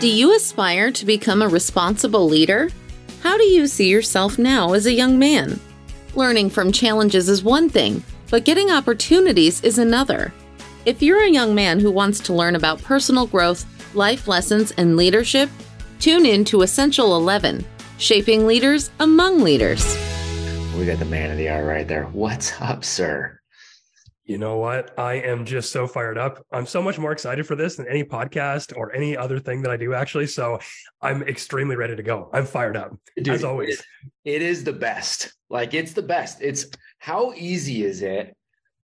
Do you aspire to become a responsible leader? How do you see yourself now as a young man? Learning from challenges is one thing, but getting opportunities is another. If you're a young man who wants to learn about personal growth, life lessons, and leadership, tune in to Essential 11 Shaping Leaders Among Leaders. We got the man of the hour right there. What's up, sir? You know what? I am just so fired up. I'm so much more excited for this than any podcast or any other thing that I do, actually. So I'm extremely ready to go. I'm fired up, Dude, as always. It, it is the best. Like, it's the best. It's how easy is it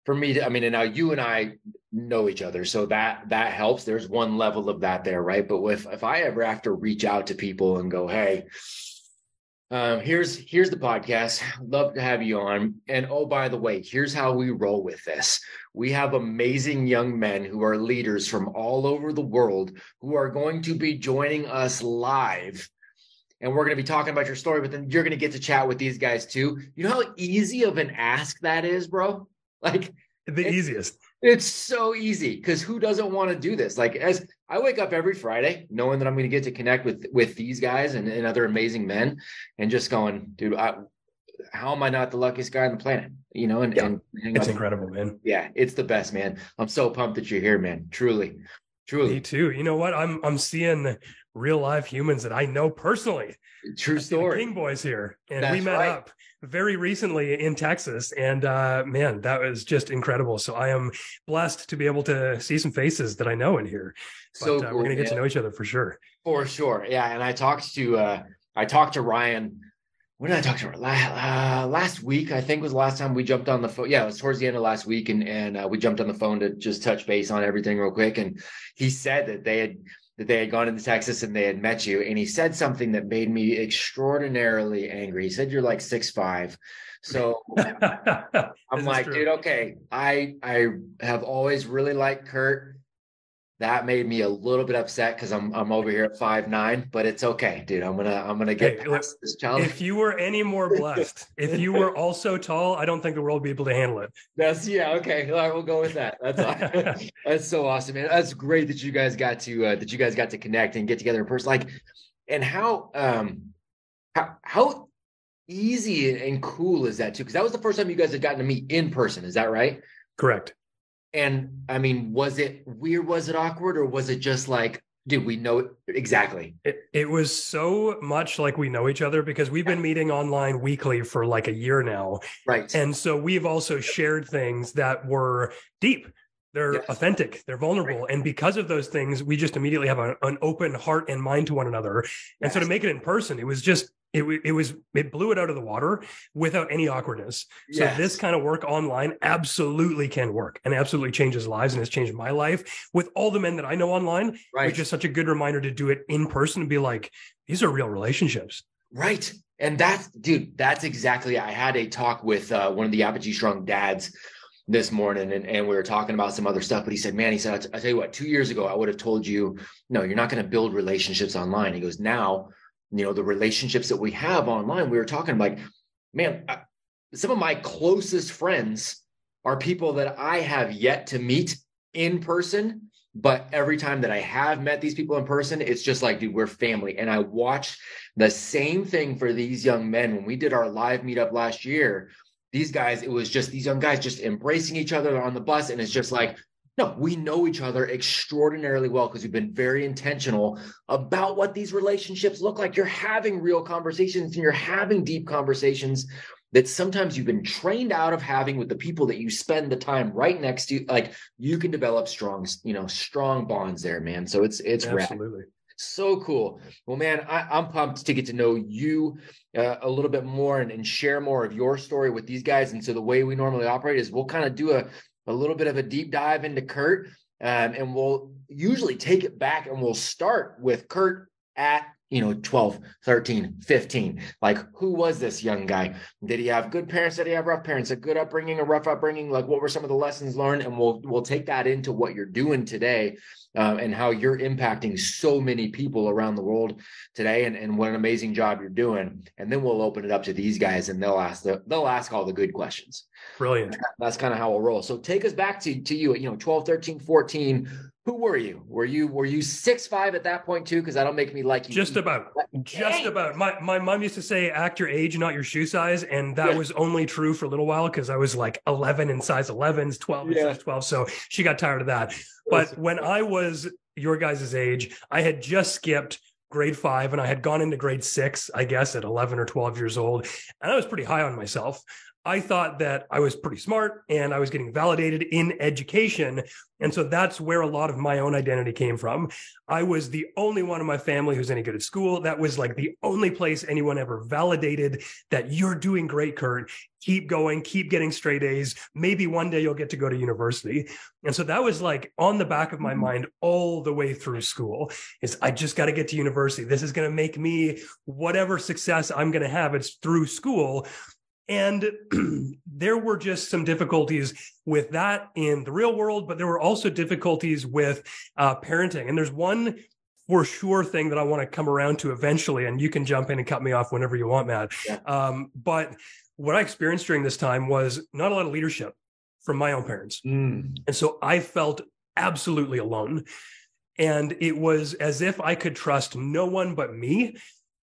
for me to, I mean, and now you and I know each other. So that, that helps. There's one level of that there, right? But if, if I ever have to reach out to people and go, hey, um, here's here's the podcast. Love to have you on. And oh, by the way, here's how we roll with this. We have amazing young men who are leaders from all over the world who are going to be joining us live. And we're going to be talking about your story, but then you're going to get to chat with these guys too. You know how easy of an ask that is, bro? Like the easiest. It's so easy because who doesn't want to do this? Like as I wake up every Friday knowing that I'm going to get to connect with with these guys and, and other amazing men, and just going, dude, I, how am I not the luckiest guy on the planet? You know, and, yeah, and it's incredible, man. Yeah, it's the best, man. I'm so pumped that you're here, man. Truly, truly. Me too. You know what? I'm I'm seeing real live humans that I know personally. True story. King Boys here, and That's we met right. up very recently in Texas, and uh, man, that was just incredible. So I am blessed to be able to see some faces that I know in here. But, so cool, uh, we're gonna get to know each other for sure. For sure, yeah. And I talked to uh, I talked to Ryan. When did I talk to her? Uh, last week, I think was the last time we jumped on the phone. Yeah, it was towards the end of last week, and and uh, we jumped on the phone to just touch base on everything real quick. And he said that they had that they had gone into Texas and they had met you. And he said something that made me extraordinarily angry. He said, You're like six five. So I'm like, dude, okay. I I have always really liked Curt that made me a little bit upset because I'm I'm over here at five nine, but it's okay, dude. I'm gonna I'm gonna get hey, past this challenge. If you were any more blessed, if you were also tall, I don't think the world would be able to handle it. That's yeah, okay. All right, we'll go with that. That's that's so awesome, man. That's great that you guys got to uh, that you guys got to connect and get together in person. Like, and how um how how easy and cool is that too? Because that was the first time you guys had gotten to meet in person. Is that right? Correct. And I mean, was it weird? Was it awkward? Or was it just like, did we know exactly? It, it was so much like we know each other because we've been meeting online weekly for like a year now. Right. And so we've also shared things that were deep. They're yes. authentic, they're vulnerable. Right. And because of those things, we just immediately have a, an open heart and mind to one another. And yes. so to make it in person, it was just it, it was it blew it out of the water without any awkwardness. So this kind of work online absolutely can work and absolutely changes lives and has changed my life with all the men that I know online. Right. Which is such a good reminder to do it in person and be like, these are real relationships. Right. And that's dude, that's exactly I had a talk with uh, one of the Apogee Strong dads this morning and, and we were talking about some other stuff but he said man he said I tell you what two years ago i would have told you no you're not going to build relationships online he goes now you know the relationships that we have online we were talking like man some of my closest friends are people that i have yet to meet in person but every time that i have met these people in person it's just like dude we're family. And i watched the same thing for these young men. When we did our live meetup last year these guys it was just these young guys just embracing each other on the bus. And it's just like no, we know each other extraordinarily well because we've been very intentional about what these relationships look like. You're having real conversations and you're having deep conversations that sometimes you've been trained out of having with the people that you spend the time right next to. Like you can develop strong, you know, strong bonds there, man. So it's it's absolutely. Rad. So cool. Well, man, I, am pumped to get to know you uh, a little bit more and, and, share more of your story with these guys. And so the way we normally operate is we'll kind of do a, a little bit of a deep dive into Curt. Um, and we'll usually take it back and we'll start with Curt at you know 12 13 15 like who was this young guy? Did he have good parents? Did he have rough parents? A good upbringing a rough upbringing? Like what were some of the lessons learned? And we'll we'll take that into what you're doing today uh, and how you're impacting so many people around the world today and, and what an amazing job you're doing. And then we'll open it up to these guys and they'll ask the, they'll ask all the good questions. Brilliant. That's kind of how we'll roll. So take us back to to you you know 12 13 14 who were you? Were you were you six five at that point too? Because that'll make me like you. Just about. Just about. My my mom used to say, "Act your age, not your shoe size," and that yeah. was only true for a little while because I was like eleven in size 11s, twelve in size twelve. So she got tired of that. But when I was your guys' age, I had just skipped grade five and I had gone into grade six, I guess, at 11 or 12 years old. And I was pretty high on myself. I thought that I was pretty smart and I was getting validated in education. And so that's where a lot of my own identity came from. I was the only one in my family who's any good at school. That was like the only place anyone ever validated that you're doing great, Curt. Keep going, keep getting straight A's. Maybe one day you'll get to go to university. And so that was like on the back of my mm-hmm. mind all the way through school is I just got to get to university. This is going to make me whatever success I'm going to have. It's through school. And there were just some difficulties with that in the real world, but there were also difficulties with uh, parenting. And there's one for sure thing that I want to come around to eventually, and you can jump in and cut me off whenever you want, Matt. Yeah. Um, but what I experienced during this time was not a lot of leadership from my own parents. Mm. And so I felt absolutely alone. And it was as if I could trust no one but me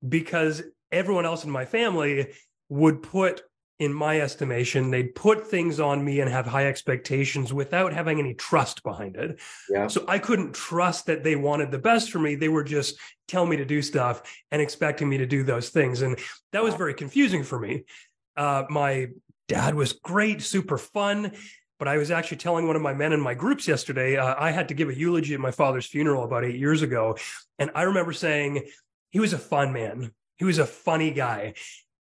because everyone else in my family would put in my estimation they'd put things on me and have high expectations without having any trust behind it. Yeah. so i couldn't trust that they wanted the best for me. They were just telling me to do stuff and expecting me to do those things. And that was very confusing for me. Uh, my dad was great super fun but i was actually telling one of my men in my groups yesterday uh, i had to give a eulogy at my father's funeral about eight years ago. And i remember saying he was a fun man. He was a funny guy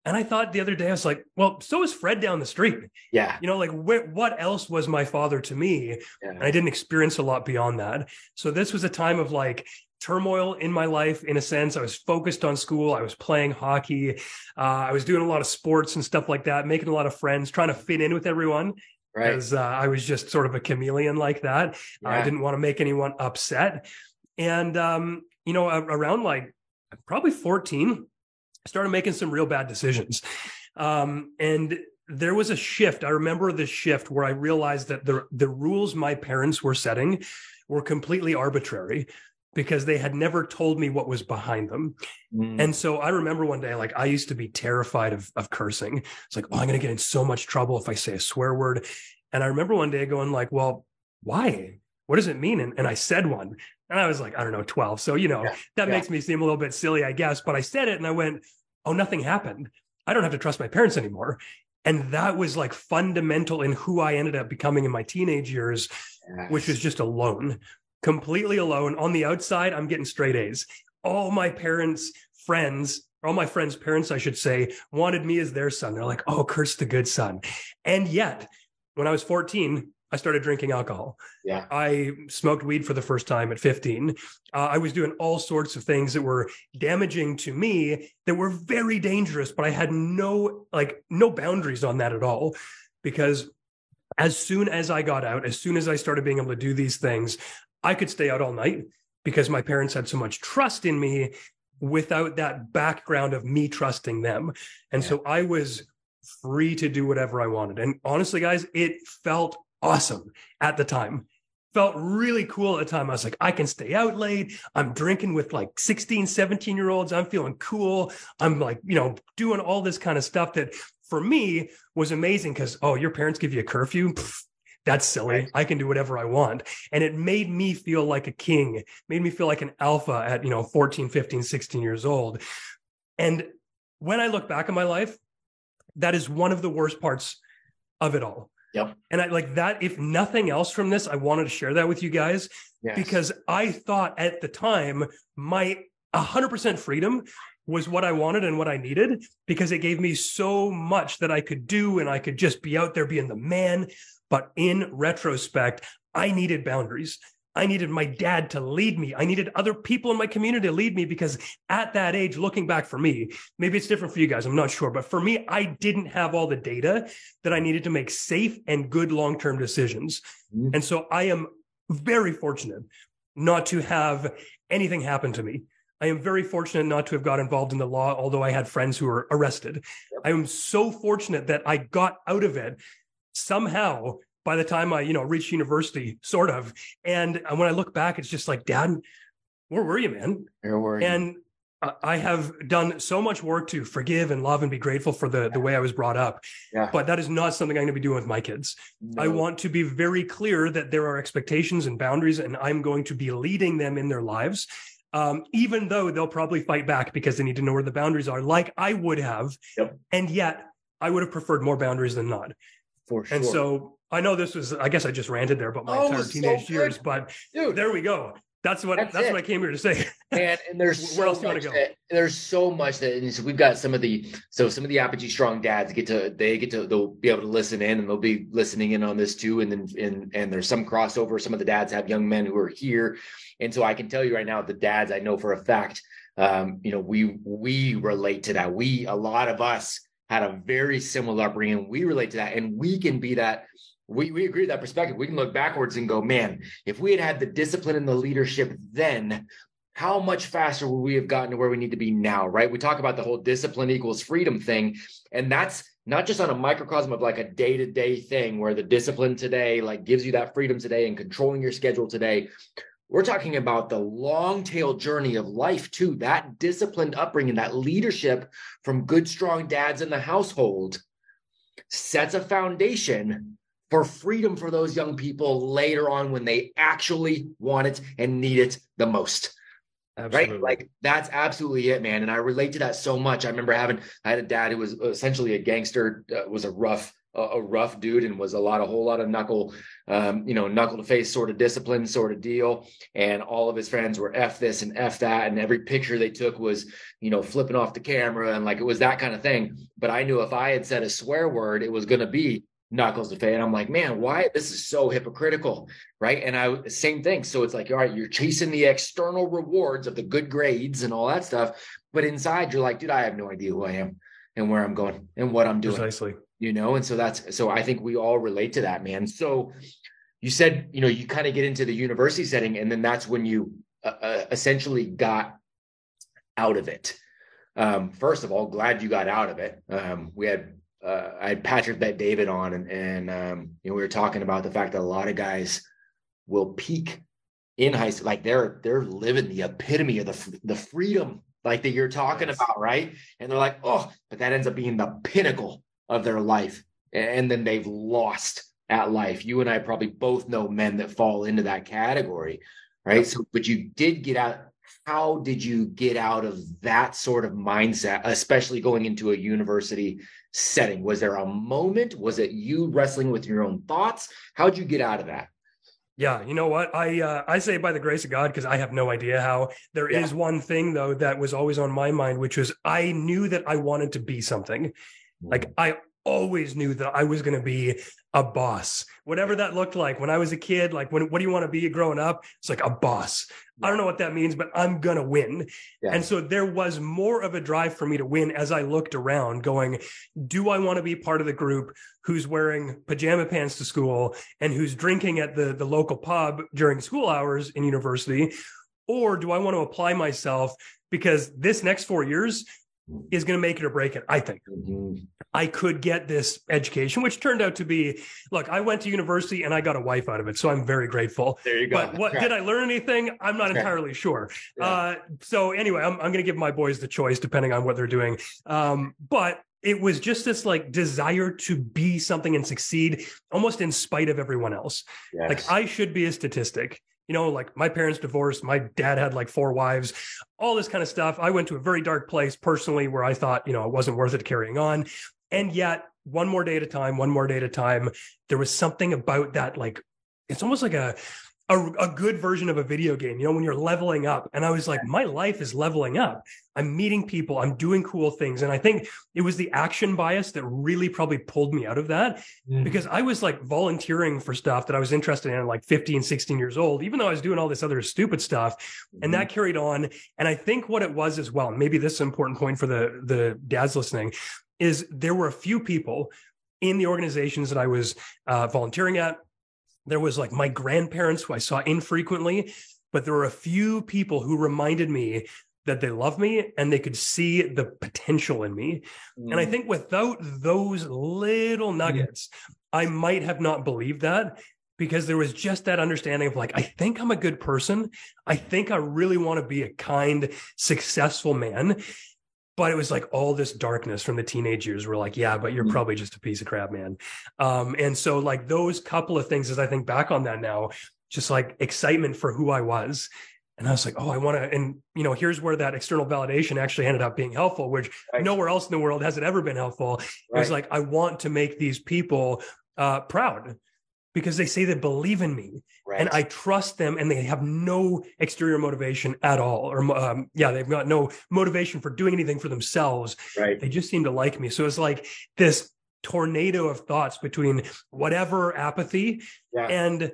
and I thought the other day, I was like, well, so is Fred down the street. Yeah. You know, like wh- what else was my father to me? Yeah. And I didn't experience a lot beyond that. So this was a time of like turmoil in my life, in a sense. I was focused on school. I was playing hockey. Uh, I was doing a lot of sports and stuff like that, making a lot of friends, trying to fit in with everyone. Right. Because uh, I was just sort of a chameleon like that. Yeah. I didn't want to make anyone upset. And, um, you know, around like probably 14, started making some real bad decisions. Um, and there was a shift. I remember the shift where I realized that the the rules my parents were setting were completely arbitrary because they had never told me what was behind them. Mm. And so I remember one day, like I used to be terrified of, of cursing. It's like, oh, I'm going to get in so much trouble if I say a swear word. And I remember one day going like, well, why? What does it mean? And, and I said one and I was like, I don't know, 12. So, you know, yeah. that yeah. makes me seem a little bit silly, I guess. But I said it and I went, oh, nothing happened. I don't have to trust my parents anymore. And that was like fundamental in who I ended up becoming in my teenage years, yes. which was just alone, completely alone. On the outside, I'm getting straight A's. All my parents' friends, all my friends' parents, I should say, wanted me as their son. They're like, oh, Curt's the good son. And yet, when I was 14, I started drinking alcohol. Yeah. I smoked weed for the first time at 15. Uh, I was doing all sorts of things that were damaging to me that were very dangerous, but I had no like no boundaries on that at all because as soon as I got out, as soon as I started being able to do these things, I could stay out all night because my parents had so much trust in me without that background of me trusting them. And yeah. so I was free to do whatever I wanted. And honestly, guys, it felt awesome at the time. Felt really cool at the time. I was like, I can stay out late. I'm drinking with like 16, 17 year olds. I'm feeling cool. I'm like, you know, doing all this kind of stuff that for me was amazing because, oh, your parents give you a curfew. Pfft, that's silly. Right. I can do whatever I want. And it made me feel like a king, made me feel like an alpha at, you know, 14, 15, 16 years old. And when I look back on my life, that is one of the worst parts of it all. Yep. And I like that. If nothing else from this, I wanted to share that with you guys yes. because I thought at the time my 100% freedom was what I wanted and what I needed because it gave me so much that I could do and I could just be out there being the man. But in retrospect, I needed boundaries. I needed my dad to lead me. I needed other people in my community to lead me because at that age, looking back for me, maybe it's different for you guys. I'm not sure. But for me, I didn't have all the data that I needed to make safe and good long term decisions. Mm-hmm. And so I am very fortunate not to have anything happen to me. I am very fortunate not to have got involved in the law, although I had friends who were arrested. I am so fortunate that I got out of it somehow by the time I, you know, reached university, sort of. And when I look back, it's just like, Dad, where were you, man? Where were you? And I have done so much work to forgive and love and be grateful for the, the way I was brought up. Yeah. But that is not something I'm going to be doing with my kids. No. I want to be very clear that there are expectations and boundaries, and I'm going to be leading them in their lives. Um, even though they'll probably fight back because they need to know where the boundaries are, like I would have. Yep. And yet I would have preferred more boundaries than not. For sure. And so I know this was, I guess I just ranted there about my oh, entire teenage so years, but Dude, there we go. That's what that's, that's what I came here to say. and, and there's where so else much go? That, there's so much that and so we've got some of the so some of the Apogee Strong dads get to they get to they'll be able to listen in and they'll be listening in on this too. And then and and there's some crossover. Some of the dads have young men who are here. And so I can tell you right now, the dads I know for a fact, um, you know, we we relate to that. We a lot of us had a very similar upbringing. We relate to that, and we can be that we, we agree with that perspective. We can look backwards and go, man, if we had had the discipline and the leadership then, how much faster would we have gotten to where we need to be now, right? We talk about the whole discipline equals freedom thing. And that's not just on a microcosm of like a day to day thing where the discipline today like gives you that freedom today and controlling your schedule today. We're talking about the long tail journey of life too, that disciplined upbringing, that leadership from good, strong dads in the household sets a foundation for freedom for those young people later on when they actually want it and need it the most. Absolutely. Right. Like that's absolutely it, man. And I relate to that so much. I remember having, I had a dad who was essentially a gangster, uh, was a rough, uh, a rough dude and was a lot, a whole lot of knuckle, um, you know, knuckle to face sort of discipline sort of deal. And all of his friends were F this and F that. And every picture they took was, you know, flipping off the camera and like it was that kind of thing. But I knew if I had said a swear word, it was going to be knuckles to face. And I'm like, man, why this is so hypocritical, right? And I same thing. So it's like, all right, you're chasing the external rewards of the good grades and all that stuff, but inside you're like, dude, I have no idea who I am and where I'm going and what I'm doing. Precisely. You know, and so that's so I think we all relate to that, man. So you said, you know, you kind of get into the university setting, and then that's when you uh, uh essentially got out of it. Um, first of all, glad you got out of it. Um, we had uh, I had Patrick Bet David on, and, and um, you know we were talking about the fact that a lot of guys will peak in high school, like they're they're living the epitome of the the freedom like that you're talking yes. about, right? And they're like, oh, but that ends up being the pinnacle of their life, and then they've lost at life. You and I probably both know men that fall into that category, right? So, but you did get out. How did you get out of that sort of mindset, especially going into a university setting? Was there a moment? Was it you wrestling with your own thoughts? How'd you get out of that? Yeah, you know what? I uh, I say by the grace of God because I have no idea how. There yeah. is one thing though that was always on my mind, which was I knew that I wanted to be something. Like mm. I always knew that I was going to be a boss, whatever that looked like. When I was a kid, like, when, what do you want to be growing up? It's like a boss. Yeah. I don't know what that means, but I'm going to win. Yeah. And so there was more of a drive for me to win as I looked around, going, do I want to be part of the group who's wearing pajama pants to school and who's drinking at the, the local pub during school hours in university? Or do I want to apply myself because this next four years, is going to make it or break it, I think. Mm-hmm. I could get this education, which turned out to be look, I went to university and I got a wife out of it. So I'm very grateful. There you go. But what did I learn anything? I'm not entirely sure. Yeah. Uh, so anyway, I'm, I'm going to give my boys the choice depending on what they're doing. Um, but it was just this like desire to be something and succeed almost in spite of everyone else. Yes. Like I should be a statistic you know, like my parents divorced, my dad had like four wives, all this kind of stuff. I went to a very dark place personally where I thought, you know, it wasn't worth it carrying on. And yet, one more day at a time, one more day at a time, there was something about that, like, it's almost like a, a, a, good version of a video game, you know, when you're leveling up. And I was like, my life is leveling up. I'm meeting people, I'm doing cool things. And I think it was the action bias that really probably pulled me out of that mm. because I was like volunteering for stuff that I was interested in like 15, 16 years old, even though I was doing all this other stupid stuff. Mm. And that mm-hmm. carried on. And I think what it was as well, maybe this is an important point for the, the dads listening, is there were a few people in the organizations that I was uh, volunteering at there was like my grandparents who I saw infrequently, but there were a few people who reminded me that they love me and they could see the potential in me. Mm. And I mm. think without those little nuggets, mm. I might have not believed that because there was just that understanding of like, I think I'm a good person. I think I really want to be a kind, successful man but it was like all this darkness from the teenage years were like yeah but you're mm-hmm. probably just a piece of crap man um, and so like those couple of things as i think back on that now just like excitement for who i was and i was like oh i want to and you know here's where that external validation actually ended up being helpful which right. nowhere else in the world has it ever been helpful right. it was like i want to make these people uh, proud because they say they believe in me right. and I trust them and they have no exterior motivation at all. Or, um, yeah, they've got no motivation for doing anything for themselves. Right. They just seem to like me. So it's like this tornado of thoughts between whatever apathy yeah. and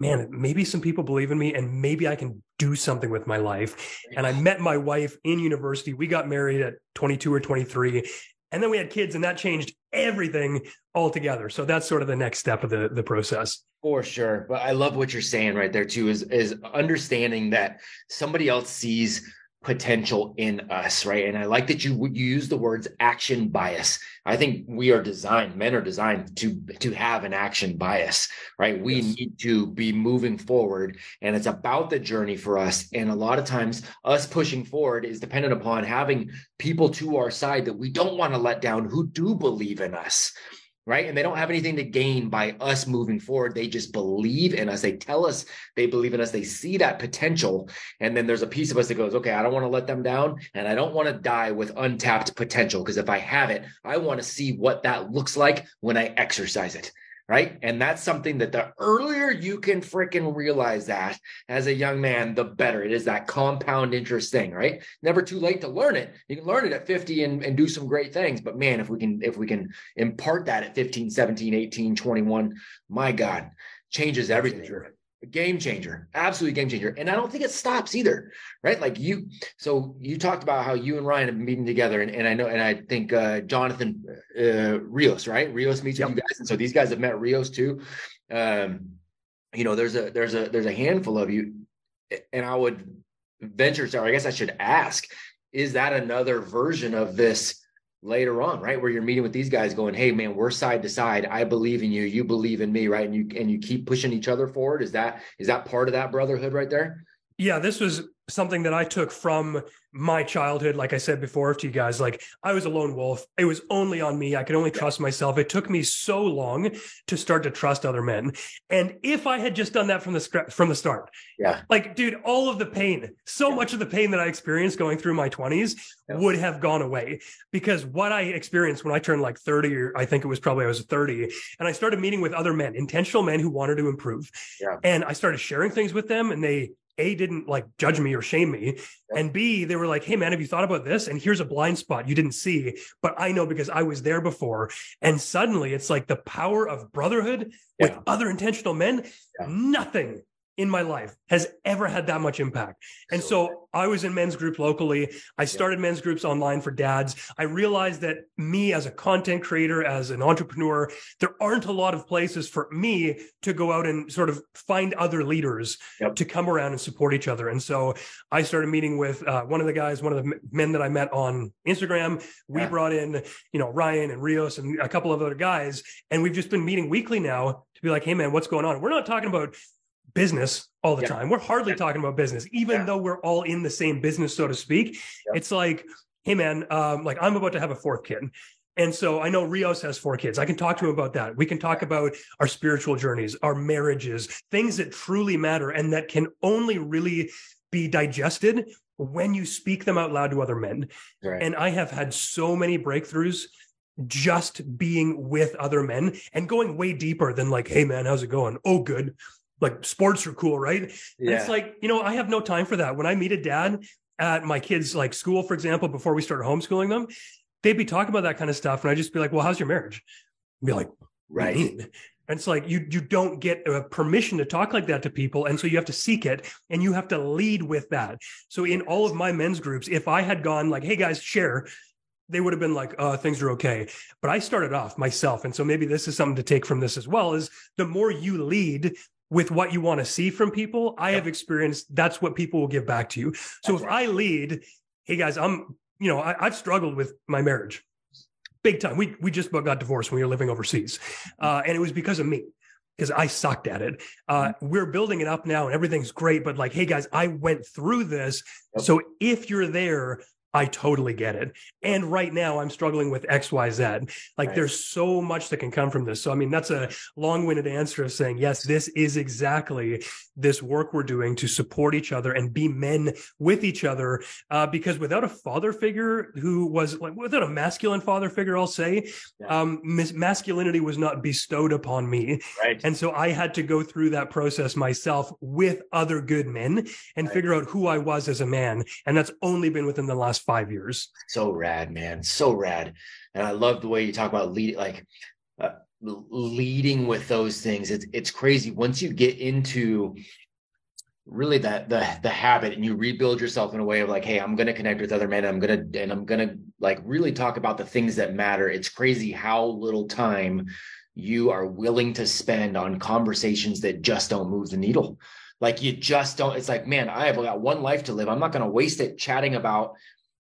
man, maybe some people believe in me and maybe I can do something with my life. And I met my wife in university. We got married at 22 or 23 and then we had kids and that changed everything altogether. So that's sort of the next step of the the process. For sure. But i love what you're saying right there too is is understanding that somebody else sees potential in us, right? And I like that you you use the words action bias. I think we are designed, men are designed to to have an action bias, right? We yes. need to be moving forward and it's about the journey for us. And a lot of times us pushing forward is dependent upon having people to our side that we don't want to let down who do believe in us right? And they don't have anything to gain by us moving forward. They just believe in us. They tell us they believe in us. They see that potential. And then there's a piece of us that goes, okay, I don't want to let them down. And I don't want to die with untapped potential. Because if I have it, I want to see what that looks like when I exercise it right? And that's something that the earlier you can freaking realize that as a young man, the better. It is that compound interest thing, right? Never too late to learn it. You can learn it at 50 and, and do some great things. But man, if we can, if we can impart that at 15, 17, 18, 21, my God, changes everything game changer absolutely game changer. And i don't think it stops either right? Like you so you talked about how you and ryan have been meeting together and, and i know and i think uh, jonathan uh, rios right? Rios meets yep. with you guys. And so these guys have met rios too. Um you know there's a there's a there's a handful of you. And i would venture to i guess i should ask is that another version of this later on, right? Where you're meeting with these guys going, Hey man, we're side to side. I believe in you. You believe in me. Right. And you, and you keep pushing each other forward. Is that, is that part of that brotherhood right there? Yeah. This was something that I took from my childhood. Like I said before to you guys, like I was a lone wolf. It was only on me. I could only trust myself. It took me so long to start to trust other men. And if I had just done that from the from the start, yeah, like dude, all of the pain, so yeah. much of the pain that I experienced going through my twenties yeah. would have gone away because what I experienced when I turned like thirty, or I think it was probably I was thirty, and I started meeting with other men, intentional men who wanted to improve, yeah. and I started sharing things with them, and they a didn't like judge me or shame me and b they were like hey man have you thought about this and here's a blind spot you didn't see but i know because i was there before and suddenly it's like the power of brotherhood yeah. with other intentional men yeah. nothing in my life has ever had that much impact. And so I was in men's group locally. I started men's groups online for dads. I realized that me as a content creator, as an entrepreneur, there aren't a lot of places for me to go out and sort of find other leaders yep. to come around and support each other. And so I started meeting with uh, one of the guys, one of the men that I met on Instagram. We yeah. brought in, you know, Ryan and Rios and a couple of other guys. And we've just been meeting weekly now to be like, hey man, what's going on? We're not talking about business all the yeah. time. We're hardly yeah. talking about business, even yeah. though we're all in the same business, so to speak. It's like, hey man, um, like I'm about to have a fourth kid. And so I know Rios has four kids. I can talk to him about that. We can talk about our spiritual journeys, our marriages, things that truly matter and that can only really be digested when you speak them out loud to other men. Right. And I have had so many breakthroughs just being with other men and going way deeper than like, hey man, how's it going? Oh, good like sports are cool, right? Yeah. It's like, you know, I have no time for that. When I meet a dad at my kids' like school, for example, before we start homeschooling them, they'd be talking about that kind of stuff. And I'd just be like, well, how's your marriage? I'd be like, right. And it's like you you don't get a permission to talk like that to people, and so you have to seek it, and you have to lead with that. So in all of my men's groups, if I had gone like, "Hey guys, share," they would have been like, uh, things are okay. But I started off myself. And so maybe this is something to take from this as well is the more you lead with what you want to see from people, I have experienced that's what people will give back to you. So That's if right. I lead, hey guys, I'm, you know, I, I've struggled with my marriage big time. We, we just about got divorced when we were living overseas. Uh, and it was because of me. Because I sucked at it. Uh, we're building it up now and everything's great. But like, hey guys, I went through this. Yep. So if you're there, I totally get it. And right now I'm struggling with XYZ. Like Right. there's so much that can come from this. So I mean, that's a long-winded answer of saying, yes, this is exactly this work we're doing to support each other and be men with each other. Uh, because without a father figure who was like without a masculine father figure, I'll say, Yeah. um, mis- masculinity was not bestowed upon me. Right. And so I had to go through that process myself with other good men and Right. figure out who I was as a man. And that's only been within the last five years. so rad, man. So rad. And I love the way you talk about lead, like uh, leading with those things. It's it's crazy once you get into really that the the habit and you rebuild yourself in a way of like, hey, I'm gonna connect with other men. I'm gonna and I'm gonna like really talk about the things that matter. It's crazy how little time you are willing to spend on conversations that just don't move the needle. Like you just don't. It's like, man, I have got one life to live. I'm not going to waste it chatting about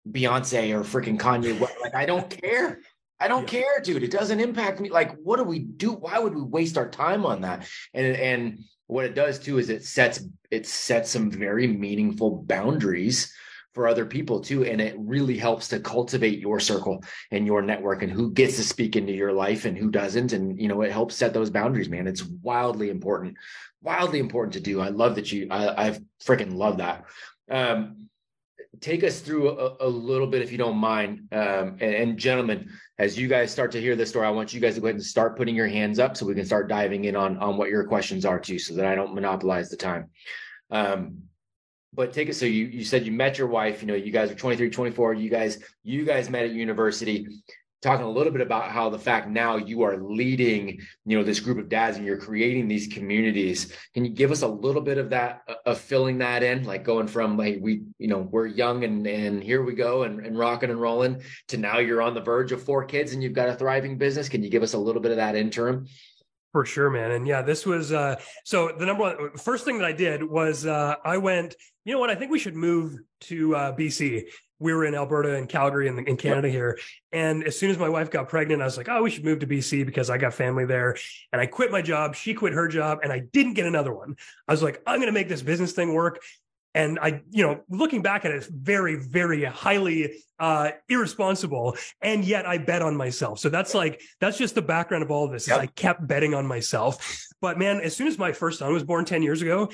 Beyonce or freaking Kanye. Like, I don't care. I don't Yeah. care, dude. It doesn't impact me. Like, what do we do? Why would we waste our time on that? And and what it does too is it sets it sets some very meaningful boundaries for other people too. And it really helps to cultivate your circle and your network and who gets to speak into your life and who doesn't. And you know, it helps set those boundaries, man. It's wildly important, wildly important to do. I love that you I, I freaking love that. Um, take us through a, a little bit if you don't mind. Um, and, and gentlemen as you guys start to hear this story i want you guys to go ahead and start putting your hands up so we can start diving in on on what your questions are too so that i don't monopolize the time. Um, but take it so you you said you met your wife you know you guys are 23 24 you guys you guys met at university talking a little bit about how the fact now you are leading you know this group of dads and you're creating these communities can you give us a little bit of that uh, of filling that in like going from like we you know we're young and and here we go and, and rocking and rolling to now you're on the verge of four kids and you've got a thriving business can you give us a little bit of that interim For sure, man. And yeah, this was uh so the number one first thing that I did was uh I went, you know what, I think we should move to uh BC. We were in Alberta and Calgary and in Canada here. And as soon as my wife got pregnant, I was like, oh, we should move to BC because I got family there. And I quit my job. She quit her job and I didn't get another one. I was like, I'm going to make this business thing work. And I, you know, looking back at it, it's very, very highly uh, irresponsible. And yet I bet on myself. So that's like, that's just the background of all of this. Is Yep. I kept betting on myself. But man, as soon as my first son was born 10 years ago,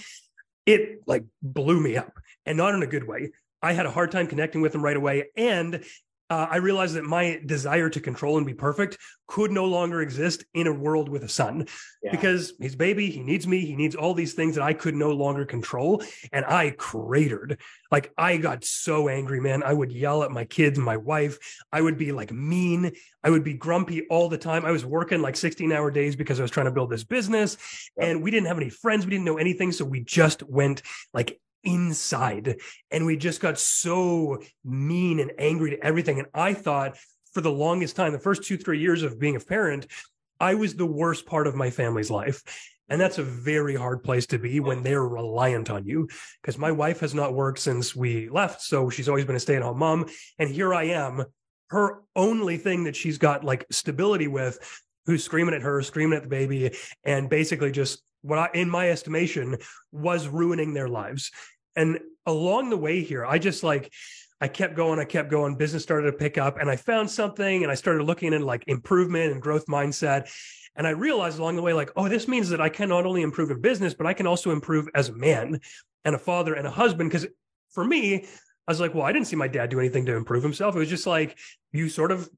it like blew me up and not in a good way. I had a hard time connecting with him right away. And uh, I realized that my desire to control and be perfect could no longer exist in a world with a son Yeah. because he's baby, he needs me, he needs all these things that I could no longer control. And I cratered. Like I got so angry, man. I would yell at my kids, my wife. I would be like mean. I would be grumpy all the time. I was working like 16 hour days because I was trying to build this business Yep. and we didn't have any friends. We didn't know anything. So we just went like inside and we just got so mean and angry to everything. And I thought for the longest time, the first two, three years of being a parent, I was the worst part of my family's life. And that's a very hard place to be when they're reliant on you. Because my wife has not worked since we left. So she's always been a stay at home mom. And here I am, her only thing that she's got like stability with, who's screaming at her, screaming at the baby, and basically just what I, in my estimation, was ruining their lives. And along the way here, I just like, I kept going, I kept going. Business started to pick up, and I found something, and I started looking at like improvement and growth mindset. And I realized along the way, like, oh, this means that I can not only improve in business, but I can also improve as a man and a father and a husband. Because for me, I was like, well, I didn't see my dad do anything to improve himself. It was just like you sort of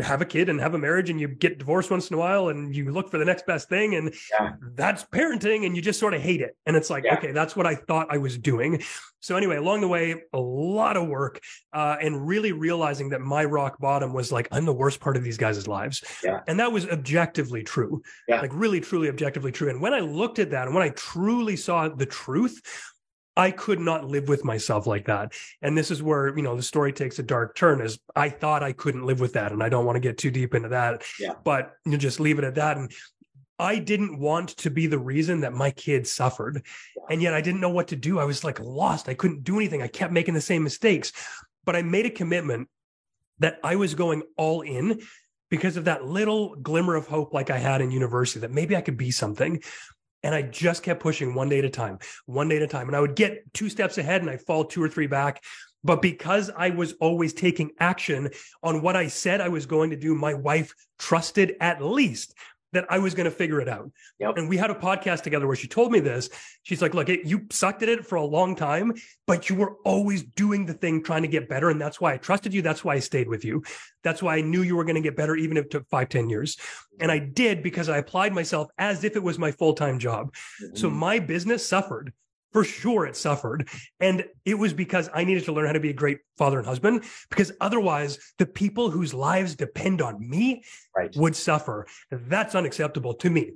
have a kid and have a marriage and you get divorced once in a while and you look for the next best thing and Yeah. that's parenting and you just sort of hate it and it's like Yeah. okay that's what i thought i was doing so anyway along the way a lot of work uh, and really realizing that my rock bottom was like i'm the worst part of these guys' lives Yeah. and that was objectively true Yeah. like really truly objectively true and when i looked at that and when i truly saw the truth I could not live with myself like that. And this is where, you know, the story takes a dark turn is I thought I couldn't live with that. And I don't want to get too deep into that. Yeah. But you just leave it at that. And I didn't want to be the reason that my kids suffered. And yet I didn't know what to do. I was like lost. I couldn't do anything. I kept making the same mistakes. But I made a commitment that I was going all in because of that little glimmer of hope like I had in university that maybe I could be something. And I just kept pushing one day at a time, one day at a time. And I would get two steps ahead and I'd fall two or three back. But because I was always taking action on what I said I was going to do, my wife trusted at least that I was going to figure it out. Yep. And we had a podcast together where she told me this. She's like, look, it, you sucked at it for a long time, but you were always doing the thing, trying to get better. And that's why I trusted you. That's why I stayed with you. That's why I knew you were going to get better, even if it took five, ten years. And I did because I applied myself as if it was my full time job. So Mhm. my business suffered. For sure, it suffered. And it was because I needed to learn how to be a great father and husband, because otherwise, the people whose lives depend on me right. would suffer. That's unacceptable to me.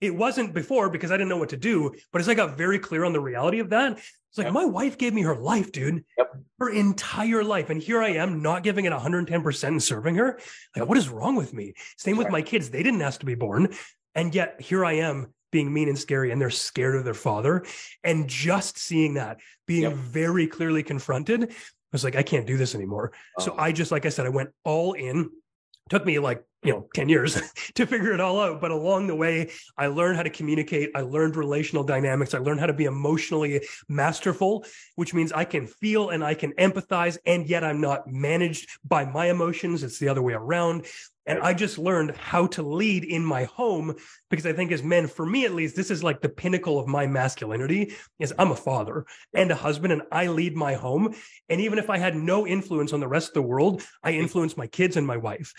It wasn't before because I didn't know what to do. But as I got very clear on the reality of that, it's like Yep. my wife gave me her life, dude. Yep. Her entire life. And here I am not giving it 110% and serving her. Like, what is wrong with me? Same with Right. my kids. They didn't ask to be born. And yet here I am being mean and scary, and they're scared of their father. And just seeing that, being Yep. very clearly confronted, I was like, I can't do this anymore. So Oh. I just, like I said, I went all in. Took me like, you know, 10 years to figure it all out. But along the way, I learned how to communicate. I learned relational dynamics. I learned how to be emotionally masterful, which means I can feel and I can empathize, and yet I'm not managed by my emotions. It's the other way around. And I just learned how to lead in my home because I think as men, for me at least, this is like the pinnacle of my masculinity is I'm a father and a husband and I lead my home. And even if I had no influence on the rest of the world, I mm-hmm. influence my kids and my wife.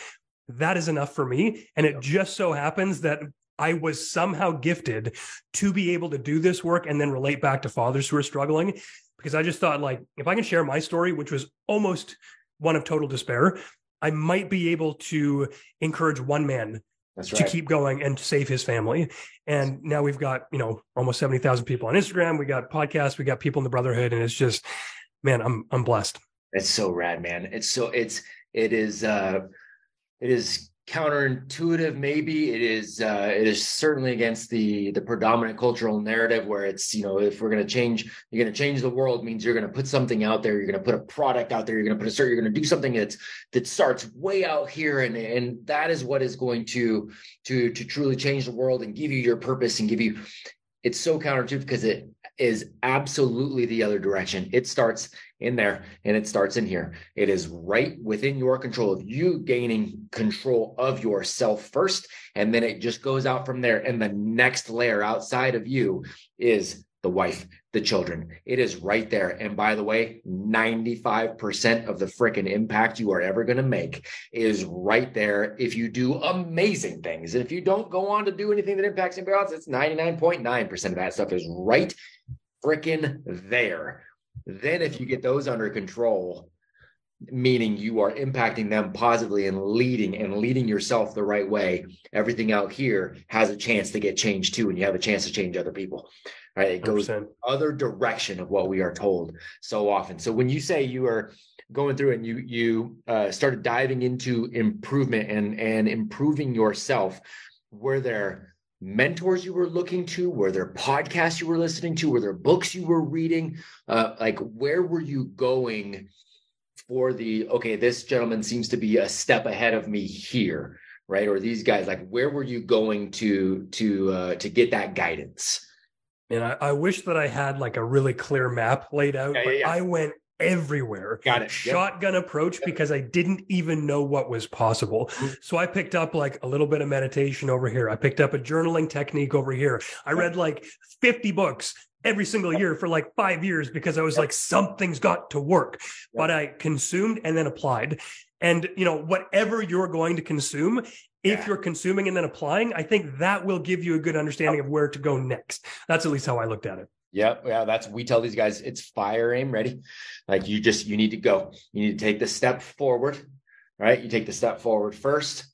That is enough for me. And it just so happens that I was somehow gifted to be able to do this work and then relate back to fathers who are struggling. Because I just thought, like, if I can share my story, which was almost one of total despair, I might be able to encourage one man to keep going and save his family. And now we've got, you know, almost 70,000 people on Instagram. We got podcasts, we got people in the brotherhood. And it's just, man, I'm, I'm blessed. It's so rad, man. It's so it's it is uh it is counterintuitive maybe. It is uh it is certainly against the the predominant cultural narrative where it's you know if we're going to change you're going to change the world means you're going to put something out there you're going to put a product out there you're going to put a start you're going to do something that's that starts way out here and and that is what is going to to to truly change the world and give you your purpose and give you it's so counterintuitive because it is absolutely the other direction it starts in there and it starts in here. It is right within your control of you gaining control of yourself first. And then it just goes out from there. And the next layer outside of you is the wife, the children. It is right there. And by the way, 95% of the freaking impact you are ever going to make is right there if you do amazing things. And if you don't go on to do anything that impacts anybody else, it's 99.9% of that stuff is right freaking there. Then, if you get those under control, meaning you are impacting them positively and leading and leading yourself the right way, everything out here has a chance to get changed too, and you have a chance to change other people. Right? It goes 100%. other direction of what we are told so often. So when you say you are going through and you you uh, started diving into improvement and and improving yourself, were there mentors you were looking to? Were there podcasts you were listening to? Were there books you were reading? Uh, like where were you going for the okay? This gentleman seems to be a step ahead of me here, right? Or these guys, like where were you going to to uh, to get that guidance? And I, I wish that I had like a really clear map laid out, Yeah, but yeah, yeah. I went everywhere. Got it. Yep. Shotgun approach because I didn't even know what was possible. Mhm. So I picked up like a little bit of meditation over here. I picked up a journaling technique over here. I read like 50 books every single year for like five years because I was Yep. like, something's got to work. But I consumed and then applied. And, you know, whatever you're going to consume, if yeah. you're consuming and then applying, I think that will give you a good understanding of where to go next. That's at least how I looked at it. Yep. Yeah. That's, we tell these guys it's fire aim ready. Like you just, you need to go. You need to take the step forward, right? You take the step forward first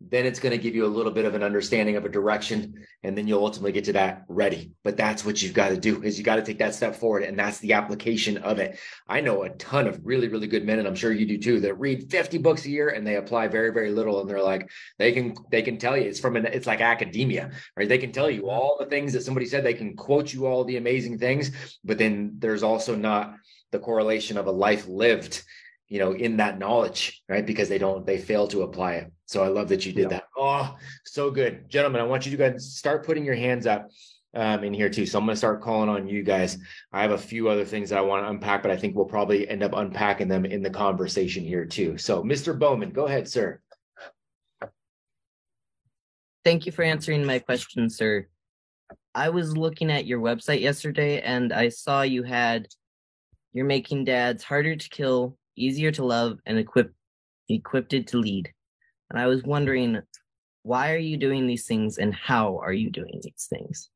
then it's going to give you a little bit of an understanding of a direction and then you'll ultimately get to that ready. But that's what you've got to do is you got to take that step forward and that's the application of it. I know a ton of really really good men and i'm sure you do too that read 50 books a year and they apply very very little and they're like they can they can tell you it's from an it's like academia right? They can tell you all the things that somebody said they can quote you all the amazing things but then there's also not the correlation of a life lived you know in that knowledge right? Because they don't they fail to apply it so i love that you did yeah. that. Oh so good. Gentlemen i want you to guys start putting your hands up um, in here too. So i'm going to start calling on you guys. I have a few other things that i want to unpack but i think we'll probably end up unpacking them in the conversation here too. So mr bowman go ahead sir. Thank you for answering my question sir. I was looking at your website yesterday and i saw you had you're making dads harder to kill easier to love, and equipped equipped to lead. And I was wondering, why are you doing these things, and how are you doing these things?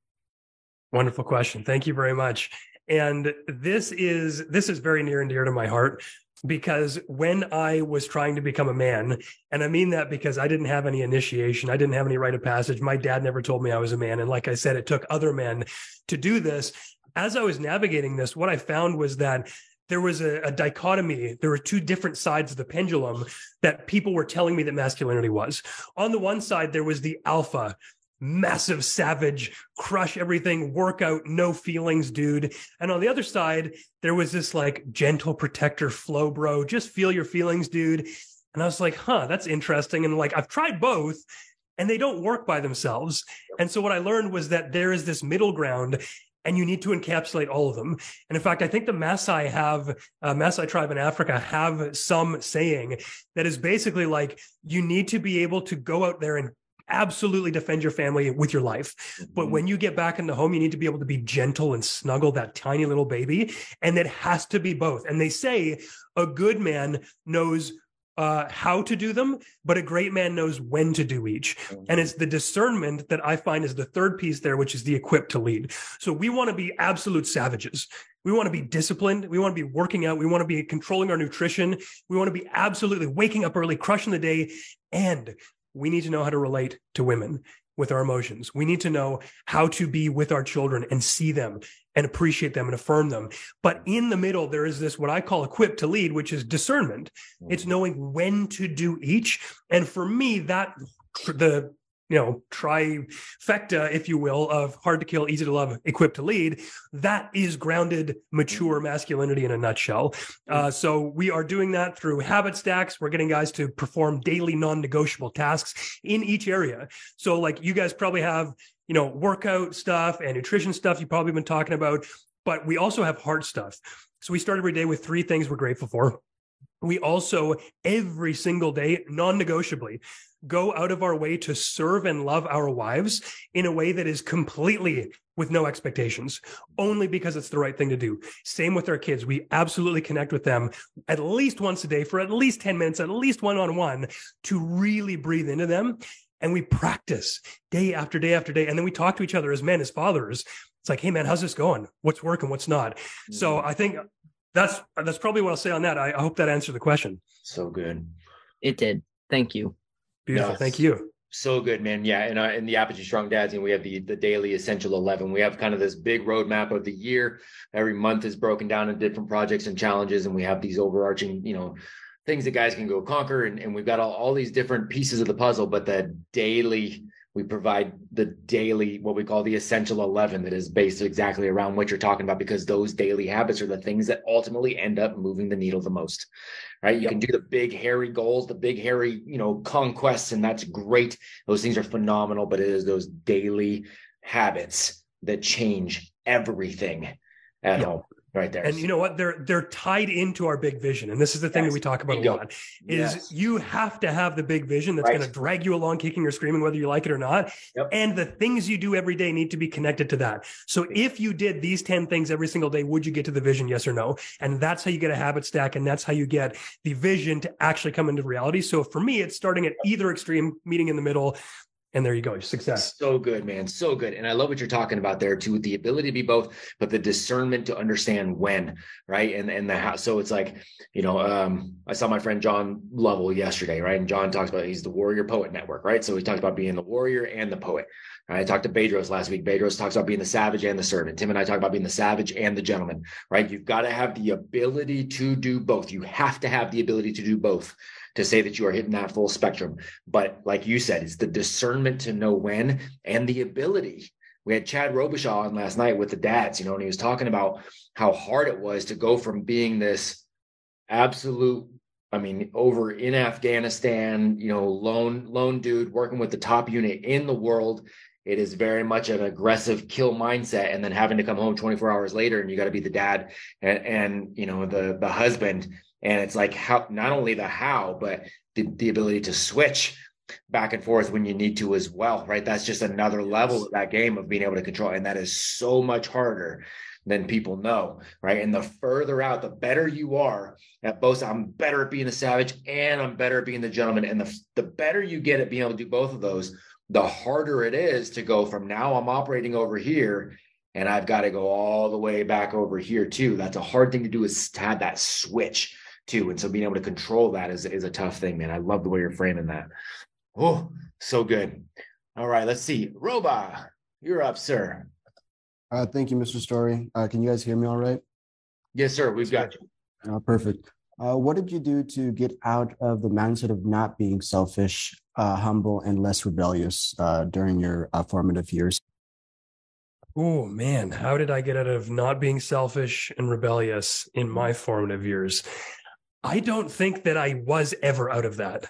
Wonderful question. Thank you very much. And this is this is very near and dear to my heart because when I was trying to become a man, and I mean that because I didn't have any initiation, I didn't have any rite of passage. My dad never told me I was a man. And like I said, it took other men to do this. As I was navigating this, what I found was that there was a, a, dichotomy. There were two different sides of the pendulum that people were telling me that masculinity was. On the one side, there was the alpha, massive savage, crush everything, workout, no feelings, dude. And on the other side, there was this like gentle protector flow, bro. Just feel your feelings, dude. And I was like, huh, that's interesting. And like, I've tried both and they don't work by themselves. And so what I learned was that there is this middle ground and you need to encapsulate all of them. And in fact, I think the Maasai have, uh, Maasai tribe in Africa have some saying that is basically like, you need to be able to go out there and absolutely defend your family with your life. But mm-hmm. when you get back in the home, you need to be able to be gentle and snuggle that tiny little baby. And it has to be both. And they say a good man knows uh, how to do them, but a great man knows when to do each. And mm-hmm. it's the discernment that I find is the third piece there, which is the equipped to lead. So we want to be absolute savages. We want to be disciplined. We want to be working out. We want to be controlling our nutrition. We want to be absolutely waking up early, crushing the day. And we need to know how to relate to women with our emotions. We need to know how to be with our children and see them and appreciate them and affirm them. But in the middle, there is this what I call equipped to lead, which is discernment. It's mm-hmm. knowing when to do each. And for me, that the you know trifecta if you will of hard to kill easy to love equipped to lead that is grounded mature mm-hmm. masculinity in a nutshell mm-hmm. uh, so we are doing that through habit stacks we're getting guys to perform daily non-negotiable tasks in each area so like you guys probably have you know workout stuff and nutrition stuff you've probably been talking about but we also have heart stuff so we start every day with three things we're grateful for we also every single day non-negotiably go out of our way to serve and love our wives in a way that is completely with no expectations, only because it's the right thing to do. Same with our kids. We absolutely connect with them at least once a day for at least 10 minutes, at least one on one to really breathe into them. And we practice day after day after day. And then we talk to each other as men, as fathers. It's like, hey, man, how's this going? What's working? What's not? Mm-hmm. So I think that's that's probably what I'll say on that. I, I hope that answered the question. So good. It did. Thank you. Beautiful. No, Thank you. So good, man. Yeah, and uh, in the Apogee Strong Dads, and we have the the daily essential eleven. We have kind of this big roadmap of the year. Every month is broken down in different projects and challenges, and we have these overarching, you know, things that guys can go conquer. And, and we've got all, all these different pieces of the puzzle, but the daily we provide the daily what we call the essential 11 that is based exactly around what you're talking about because those daily habits are the things that ultimately end up moving the needle the most right you yep. can do the big hairy goals the big hairy you know conquests and that's great those things are phenomenal but it is those daily habits that change everything at yep. home right there. And you know what? They're they're tied into our big vision. And this is the thing Yes. that we talk about a lot is Yes. you have to have the big vision that's Right. going to drag you along kicking or screaming whether you like it or not. Yep. And the things you do every day need to be connected to that. So if you did these 10 things every single day, would you get to the vision? Yes or no? And that's how you get a habit stack and that's how you get the vision to actually come into reality. So for me, it's starting at either extreme, meeting in the middle, and there you go, success. So good, man. So good. And I love what you're talking about there too, the ability to be both, but the discernment to understand when, right? And and the how. So it's like, you know, um, I saw my friend John Lovell yesterday, right? And John talks about he's the warrior poet network, right? So he talks about being the warrior and the poet. Right? I talked to Bedros last week. Bedros talks about being the savage and the servant. Tim and I talk about being the savage and the gentleman, right? You've got to have the ability to do both. You have to have the ability to do both to say that you are hitting that full spectrum. But like you said, it's the discernment to know when and the ability. We had Chad Robichaud on last night with the dads, you know, and he was talking about how hard it was to go from being this absolute, I mean, over in Afghanistan, you know, lone lone dude working with the top unit in the world. It is very much an aggressive kill mindset, and then having to come home 24 hours later, and you got to be the dad and, and you know the the husband and it's like how not only the how but the, the ability to switch back and forth when you need to as well right? That's just another level of that game of being able to control and that is so much harder than people know right? And the further out the better you are at both i'm better at being a savage and i'm better at being the gentleman. And the, the better you get at being able to do both of those the harder it is to go from now i'm operating over here and I've got to go all the way back over here too. That's a hard thing to do is to have that switch too. And so being able to control that is, is a tough thing, man. I love the way you're framing that. Oh, so good. All right, let's see. Roba, you're up, sir. Uh, thank you, Mr. Storring. Uh, can you guys hear me all right? Yes, sir. We've got you. Uh, perfect. Uh, what did you do to get out of the mindset of not being selfish, uh, humble, and less rebellious uh, during your uh, formative years? Oh man, how did I get out of not being selfish and rebellious in my formative years? I don't think that I was ever out of that.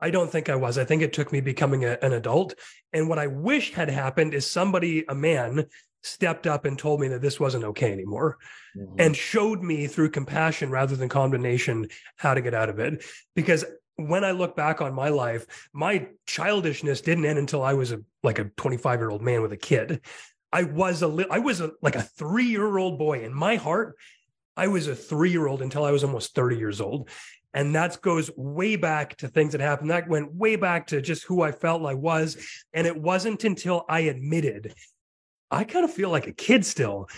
I don't think I was. I think it took me becoming a, an adult. And what I wish had happened is somebody, a man, stepped up and told me that this wasn't okay anymore Mhm. and showed me through compassion rather than condemnation how to get out of it. Because when I look back on my life, my childishness didn't end until I was a like a 25 year old man with a kid. I was a li- I was a, like a three year old boy in my heart. I was a three year old until I was almost 30 years old. And that goes way back to things that happened. That went way back to just who I felt I was. And it wasn't until I admitted I kind of feel like a kid still.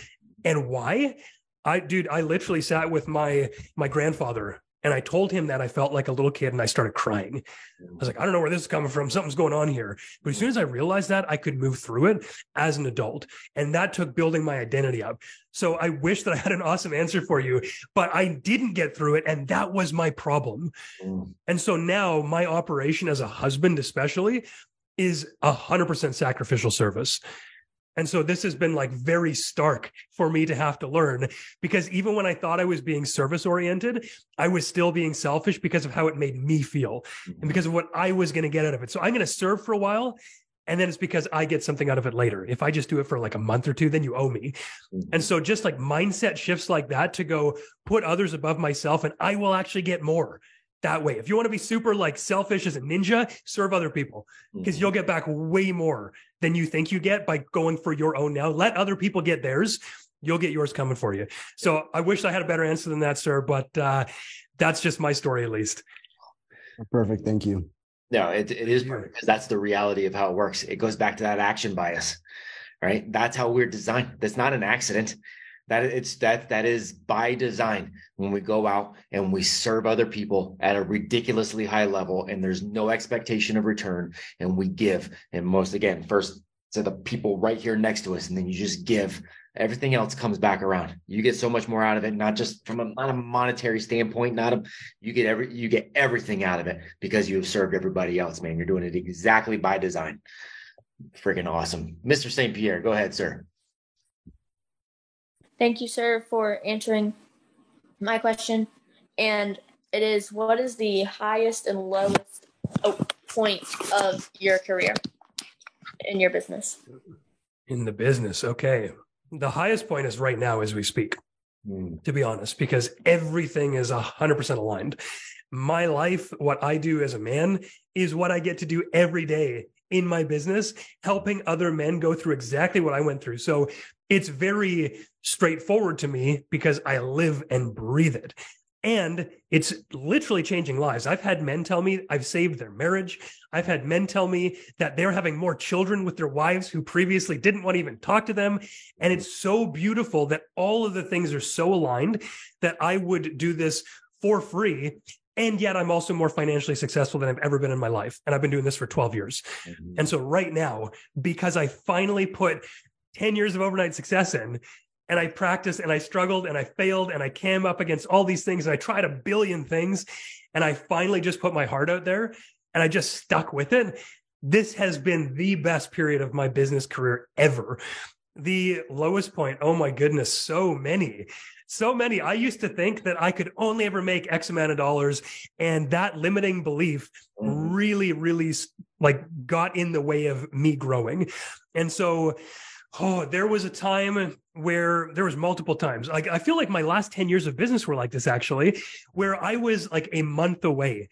And why? I dude, I literally sat with my my grandfather and I told him that I felt like a little kid and I started crying. I was like, I don't know where this is coming from. Something's going on here. But as soon as I realized that, I could move through it as an adult. And that took building my identity up. So I wish that I had an awesome answer for you, but I didn't get through it. And that was my problem. Mm. And so now my operation as a husband, especially, is a hundred percent sacrificial service. And so this has been like very stark for me to have to learn because even when I thought I was being service oriented, I was still being selfish because of how it made me feel and mm-hmm. because of what I was going to get out of it. So I'm going to serve for a while. And then it's because I get something out of it later. If I just do it for like a month or two, then you owe me. Mm-hmm. And so just like mindset shifts like that to go put others above myself and I will actually get more that way. If you want to be super like selfish as a ninja, serve other people because you'll get back way more than you think you get by going for your own now. Let other people get theirs. You'll get yours coming for you. So I wish I had a better answer than that, sir, but uh, that's just my story at least. Perfect. Thank you. No, it, it is perfect because that's the reality of how it works. It goes back to that action bias, right? That's how we're designed. That's not an accident. That it's that that is by design when we go out and we serve other people at a ridiculously high level and there's no expectation of return and we give. And most again first to the people right here next to us and then you just give. Everything else comes back around. You get so much more out of it not just from a, not a monetary standpoint not a you get every you get everything out of it because you have served everybody else man. You're doing it exactly by design. Freaking awesome. Mr st pierre go ahead sir Thank you, sir, for answering my question. And it is what is the highest and lowest oh, point of your career in your business? In the business. Okay. The highest point is right now as we speak. Mm. to be honest, because everything is 100% aligned. My life, what I do as a man, is what I get to do every day in my business, helping other men go through exactly what I went through. So it's very straightforward to me because I live and breathe it. And it's literally changing lives. I've had men tell me I've saved their marriage. I've had men tell me that they're having more children with their wives who previously didn't want to even talk to them. And it's so beautiful that all of the things are so aligned that I would do this for free. And yet I'm also more financially successful than I've ever been in my life. And I've been doing this for 12 years. Mhm. And so right now, because I finally put 10 years of overnight success in, and I practiced and I struggled and I failed and I came up against all these things and I tried a billion things and I finally just put my heart out there and I just stuck with it. This has been the best period of my business career ever. The lowest point, oh my goodness, so many. So many. I used to think that I could only ever make X amount of dollars. And that limiting belief Mhm. really, really like got in the way of me growing. And so, oh, there was a time where there was multiple times. Like I feel like my last 10 years of business were like this actually, where I was like a month away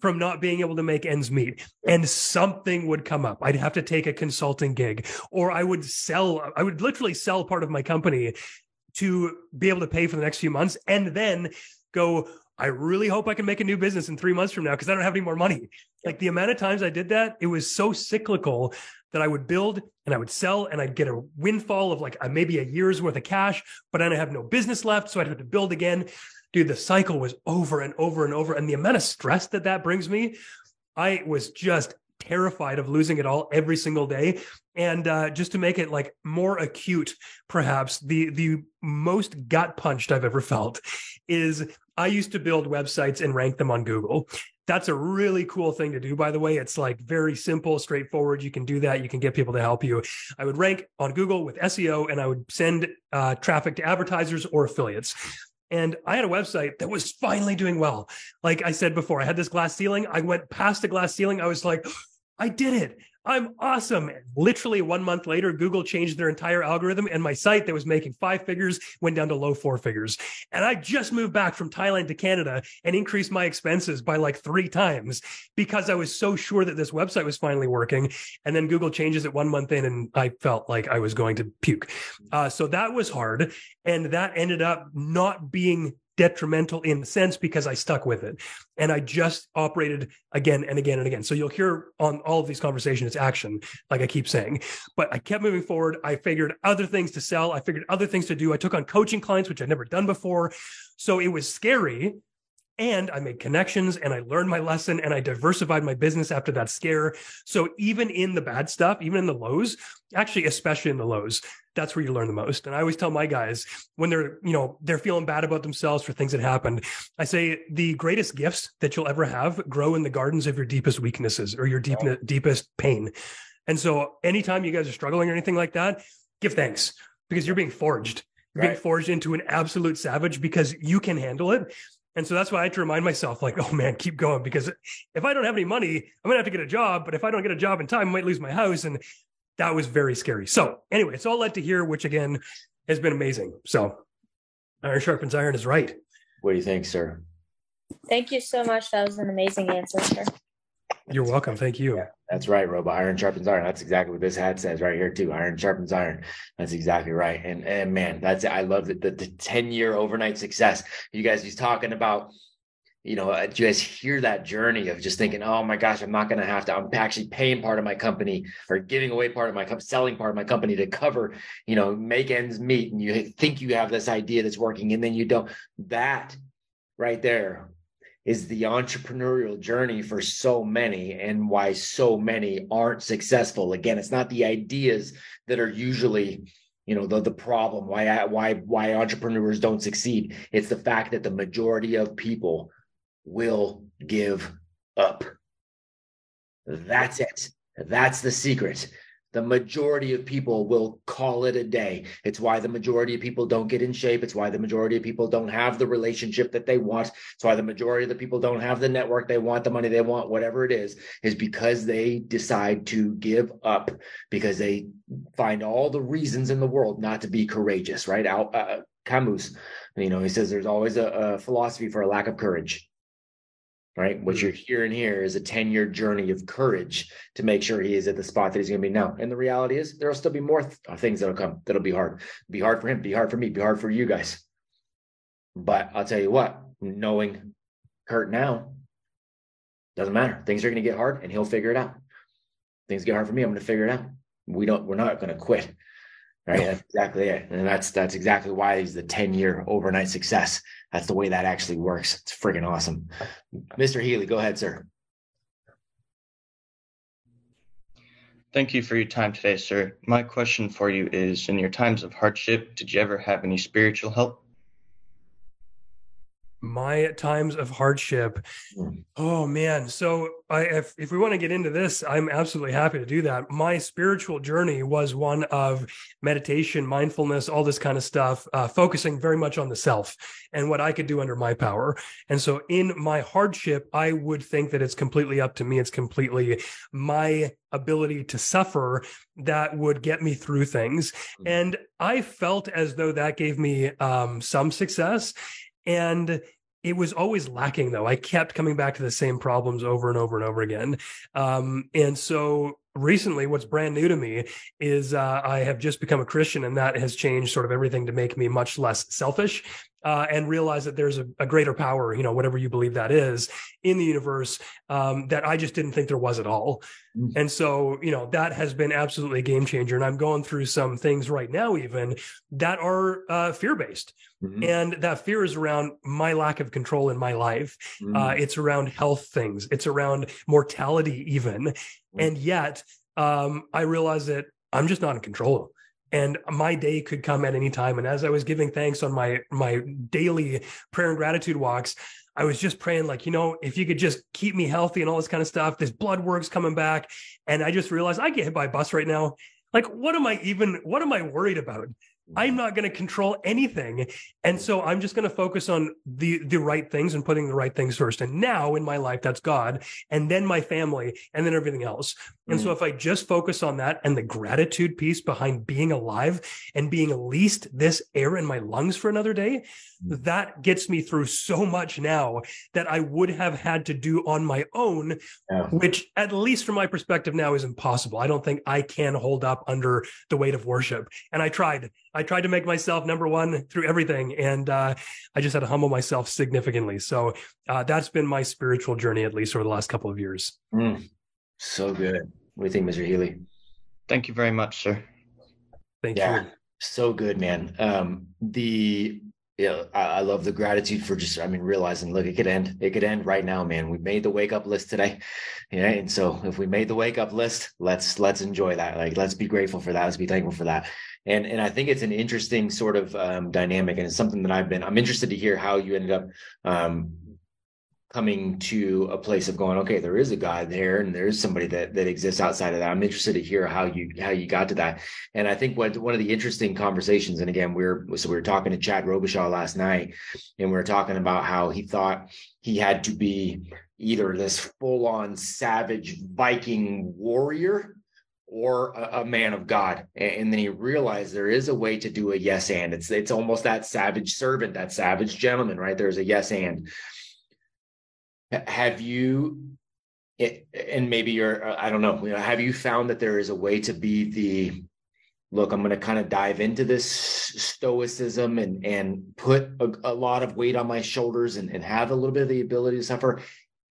from not being able to make ends meet and something would come up. I'd have to take a consulting gig or I would sell, I would literally sell part of my company to be able to pay for the next few months and then go, I really hope I can make a new business in three months from now because I don't have any more money. Like the amount of times I did that, it was so cyclical that I would build and I would sell and I'd get a windfall of like uh, maybe a year's worth of cash, but then I have no business left. So I'd have to build again. Dude, the cycle was over and over and over. And the amount of stress that that brings me, I was just terrified of losing it all every single day. And uh, just to make it like more acute, perhaps the the most gut punched I've ever felt is I used to build websites and rank them on Google. That's a really cool thing to do, by the way. It's like very simple, straightforward. You can do that. You can get people to help you. I would rank on Google with SEO and I would send uh, traffic to advertisers or affiliates. And I had a website that was finally doing well. Like I said before, I had this glass ceiling. I went past the glass ceiling. I was like, I did it. I'm awesome. And literally one month later, Google changed their entire algorithm, and my site that was making five figures went down to low four figures. And I just moved back from Thailand to Canada and increased my expenses by like three times because I was so sure that this website was finally working. And then Google changes it one month in, and I felt like I was going to puke. Uh, so that was hard. And that ended up not being detrimental in a sense because I stuck with it and I just operated again and again and again. So you'll hear on all of these conversations, it's action, like I keep saying. But I kept moving forward. I figured other things to sell. I figured other things to do. I took on coaching clients, which I'd never done before. So it was scary. And I made connections and I learned my lesson and I diversified my business after that scare. So even in the bad stuff, even in the lows, actually, especially in the lows, that's where you learn the most. And I always tell my guys when they're, you know, they're feeling bad about themselves for things that happened, I say the greatest gifts that you'll ever have grow in the gardens of your deepest weaknesses or your deep, deepest pain. And so anytime you guys are struggling or anything like that, give thanks because you're being forged. You're being forged into an absolute savage because you can handle it. And so that's why I had to remind myself, like, oh man, keep going. Because if I don't have any money, I'm gonna have to get a job. But if I don't get a job in time, I might lose my house. And that was very scary. So anyway, it's all led to here, which again has been amazing. So iron sharpens iron is right. What do you think, sir? Thank you so much. That was an amazing answer, sir. You're welcome. Thank you. Yeah, that's right, Robo. Iron sharpens iron. That's exactly what this hat says right here too. Iron sharpens iron. That's exactly right. And and man, that's I love the the, the ten year overnight success. You guys he's talking about. You know, uh, you guys hear that journey of just thinking, "Oh my gosh, I'm not going to have to. I'm actually paying part of my company or giving away part of my company, selling part of my company to cover, you know, make ends meet." And you think you have this idea that's working, and then you don't. That right there is the entrepreneurial journey for so many and why so many aren't successful. Again it's not the ideas that are usually you know the, the problem why why why entrepreneurs don't succeed. It's the fact that the majority of people will give up. That's it. That's the secret the majority of people will call it a day. It's why the majority of people don't get in shape. It's why the majority of people don't have the relationship that they want. It's why the majority of the people don't have the network they want, the money they want, whatever it is, is because they decide to give up because they find all the reasons in the world not to be courageous, right? Out, uh, Camus You know, he says there's always a, a philosophy for a lack of courage. Right. What mm-hmm. you're hearing here is a 10 year journey of courage to make sure he is at the spot that he's going to be now. And the reality is, there'll still be more th- things that'll come that'll be hard. Be hard for him, be hard for me, be hard for you guys. But I'll tell you what, knowing Curt now doesn't matter. Things are going to get hard and he'll figure it out. Things get hard for me, I'm going to figure it out. We don't, we're not going to quit. Right. That's exactly it. And that's that's exactly why he's the 10 year overnight success. That's the way that actually works. It's freaking awesome. Mr. Healy, go ahead, sir. Thank you for your time today, sir. My question for you is in your times of hardship, did you ever have any spiritual help? My times of hardship. Mm. oh man. So i if, if we want to get into this i'm absolutely happy to do that. My spiritual journey was one of meditation mindfulness all this kind of stuff uh, focusing very much on the self and what i could do under my power. And so in my hardship i would think that it's completely up to me. It's completely my ability to suffer that would get me through things. Mm. and i felt as though that gave me um, some success and it was always lacking though. I kept coming back to the same problems over and over and over again. Um, and so recently what's brand new to me is uh, i have just become a christian and that has changed sort of everything to make me much less selfish uh, and realize that there's a, a greater power you know whatever you believe that is in the universe um, that i just didn't think there was at all Mm. and so you know that has been absolutely a game changer and i'm going through some things right now even that are uh, fear based Mhm. and that fear is around my lack of control in my life Mhm. uh, it's around health things it's around mortality even and yet um, i realize that i'm just not in control and my day could come at any time. And as i was giving thanks on my my daily prayer and gratitude walks i was just praying like you know if you could just keep me healthy and all this kind of stuff this blood work's coming back. And i just realized i get hit by a bus right now. Like what am i even what am i worried about I'm not going to control anything. And so I'm just going to focus on the the right things and putting the right things first. And now in my life that's God and then my family and then everything else. And so if I just focus on that and the gratitude piece behind being alive and being at least this air in my lungs for another day, that gets me through so much now that I would have had to do on my own Yeah. which at least from my perspective now is impossible. I don't think I can hold up under the weight of worship. And I tried. I tried to make myself number one through everything, and uh, I just had to humble myself significantly. So uh, that's been my spiritual journey, at least over the last couple of years. Mm. So good. What do you think, Mr. Healy? Thank you very much, sir. Thank Yeah. you. So good, man. Um, the yeah, I, I love the gratitude for just, I mean, realizing, look, it could end, it could end right now, man. We made the wake up list today. Yeah. And so if we made the wake up list, let's let's enjoy that. Like let's be grateful for that. Let's be thankful for that. And and I think it's an interesting sort of um dynamic and it's something that I've been I'm interested to hear how you ended up um coming to a place of going, okay, there is a God there and there is somebody that that exists outside of that. I'm interested to hear how you how you got to that. And I think what one of the interesting conversations, and again, we are so we were talking to Chad Robichaud last night, and we were talking about how he thought he had to be either this full-on savage Viking warrior or a, a man of God. And, and then he realized there is a way to do a yes and. It's it's almost that savage servant, that savage gentleman, right? There's a yes and. Ha- Have you and maybe you're uh, i don't know you know have you found that there is a way to be the look i'm going to kind of dive into this stoicism and and put a, a lot of weight on my shoulders and, and have a little bit of the ability to suffer?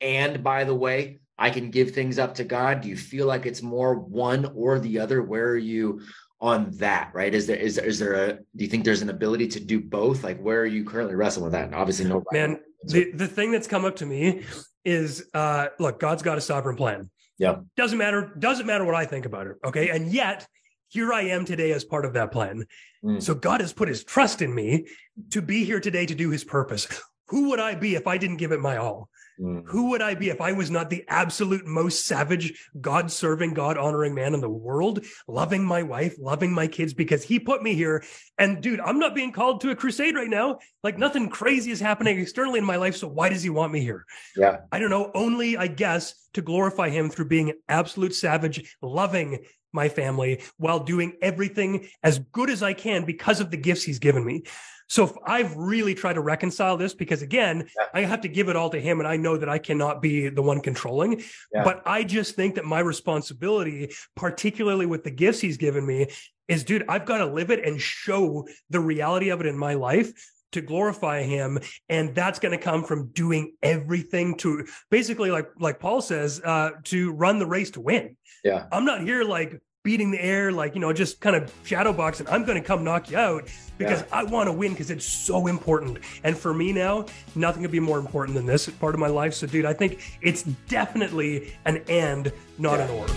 And by the way i can give things up to god. Do you feel like it's more one or the other? Where are you on that right? Is there is there is there a do you think there's an ability to do both? Like where are you currently wrestling with that? And obviously no Man, the, the thing that's come up to me is uh, look, God's got a sovereign plan. Yeah. Doesn't matter, doesn't matter what I think about it. Okay. And yet here I am today as part of that plan. Mm. So God has put his trust in me to be here today to do his purpose. Who would I be if I didn't give it my all? Mm. Who would I be if I was not the absolute most savage, God serving, God honoring man in the world, loving my wife, loving my kids because he put me here? And dude, I'm not being called to a crusade right now. Like nothing crazy is happening externally in my life. So why does he want me here? yeah I don't know, only I guess to glorify him through being an absolute savage, loving, my family while doing everything as good as I can because of the gifts he's given me. So I've really tried to reconcile this because again, yeah. I have to give it all to him and I know that I cannot be the one controlling. Yeah. But I just think that my responsibility, particularly with the gifts he's given me, is dude, I've got to live it and show the reality of it in my life to glorify him and that's going to come from doing everything to basically like like paul says uh to run the race to win yeah i'm not here like beating the air, like, you know, just kind of shadow boxing. I'm going to come knock you out because yeah. I want to win because it's so important. And for me now, nothing could be more important than this part of my life. So, dude, I think it's definitely an and, not yeah. an or.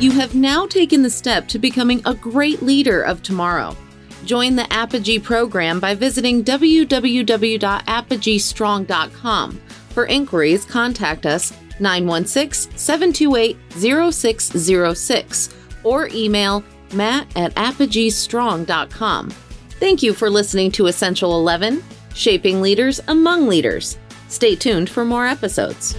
You have now taken the step to becoming a great leader of tomorrow. Join the Apogee program by visiting www.apogeestrong.com. For inquiries, contact us 916 728 0606 or email matt at apogeestrong.com. Thank you for listening to Essential 11, Shaping Leaders Among Leaders. Stay tuned for more episodes.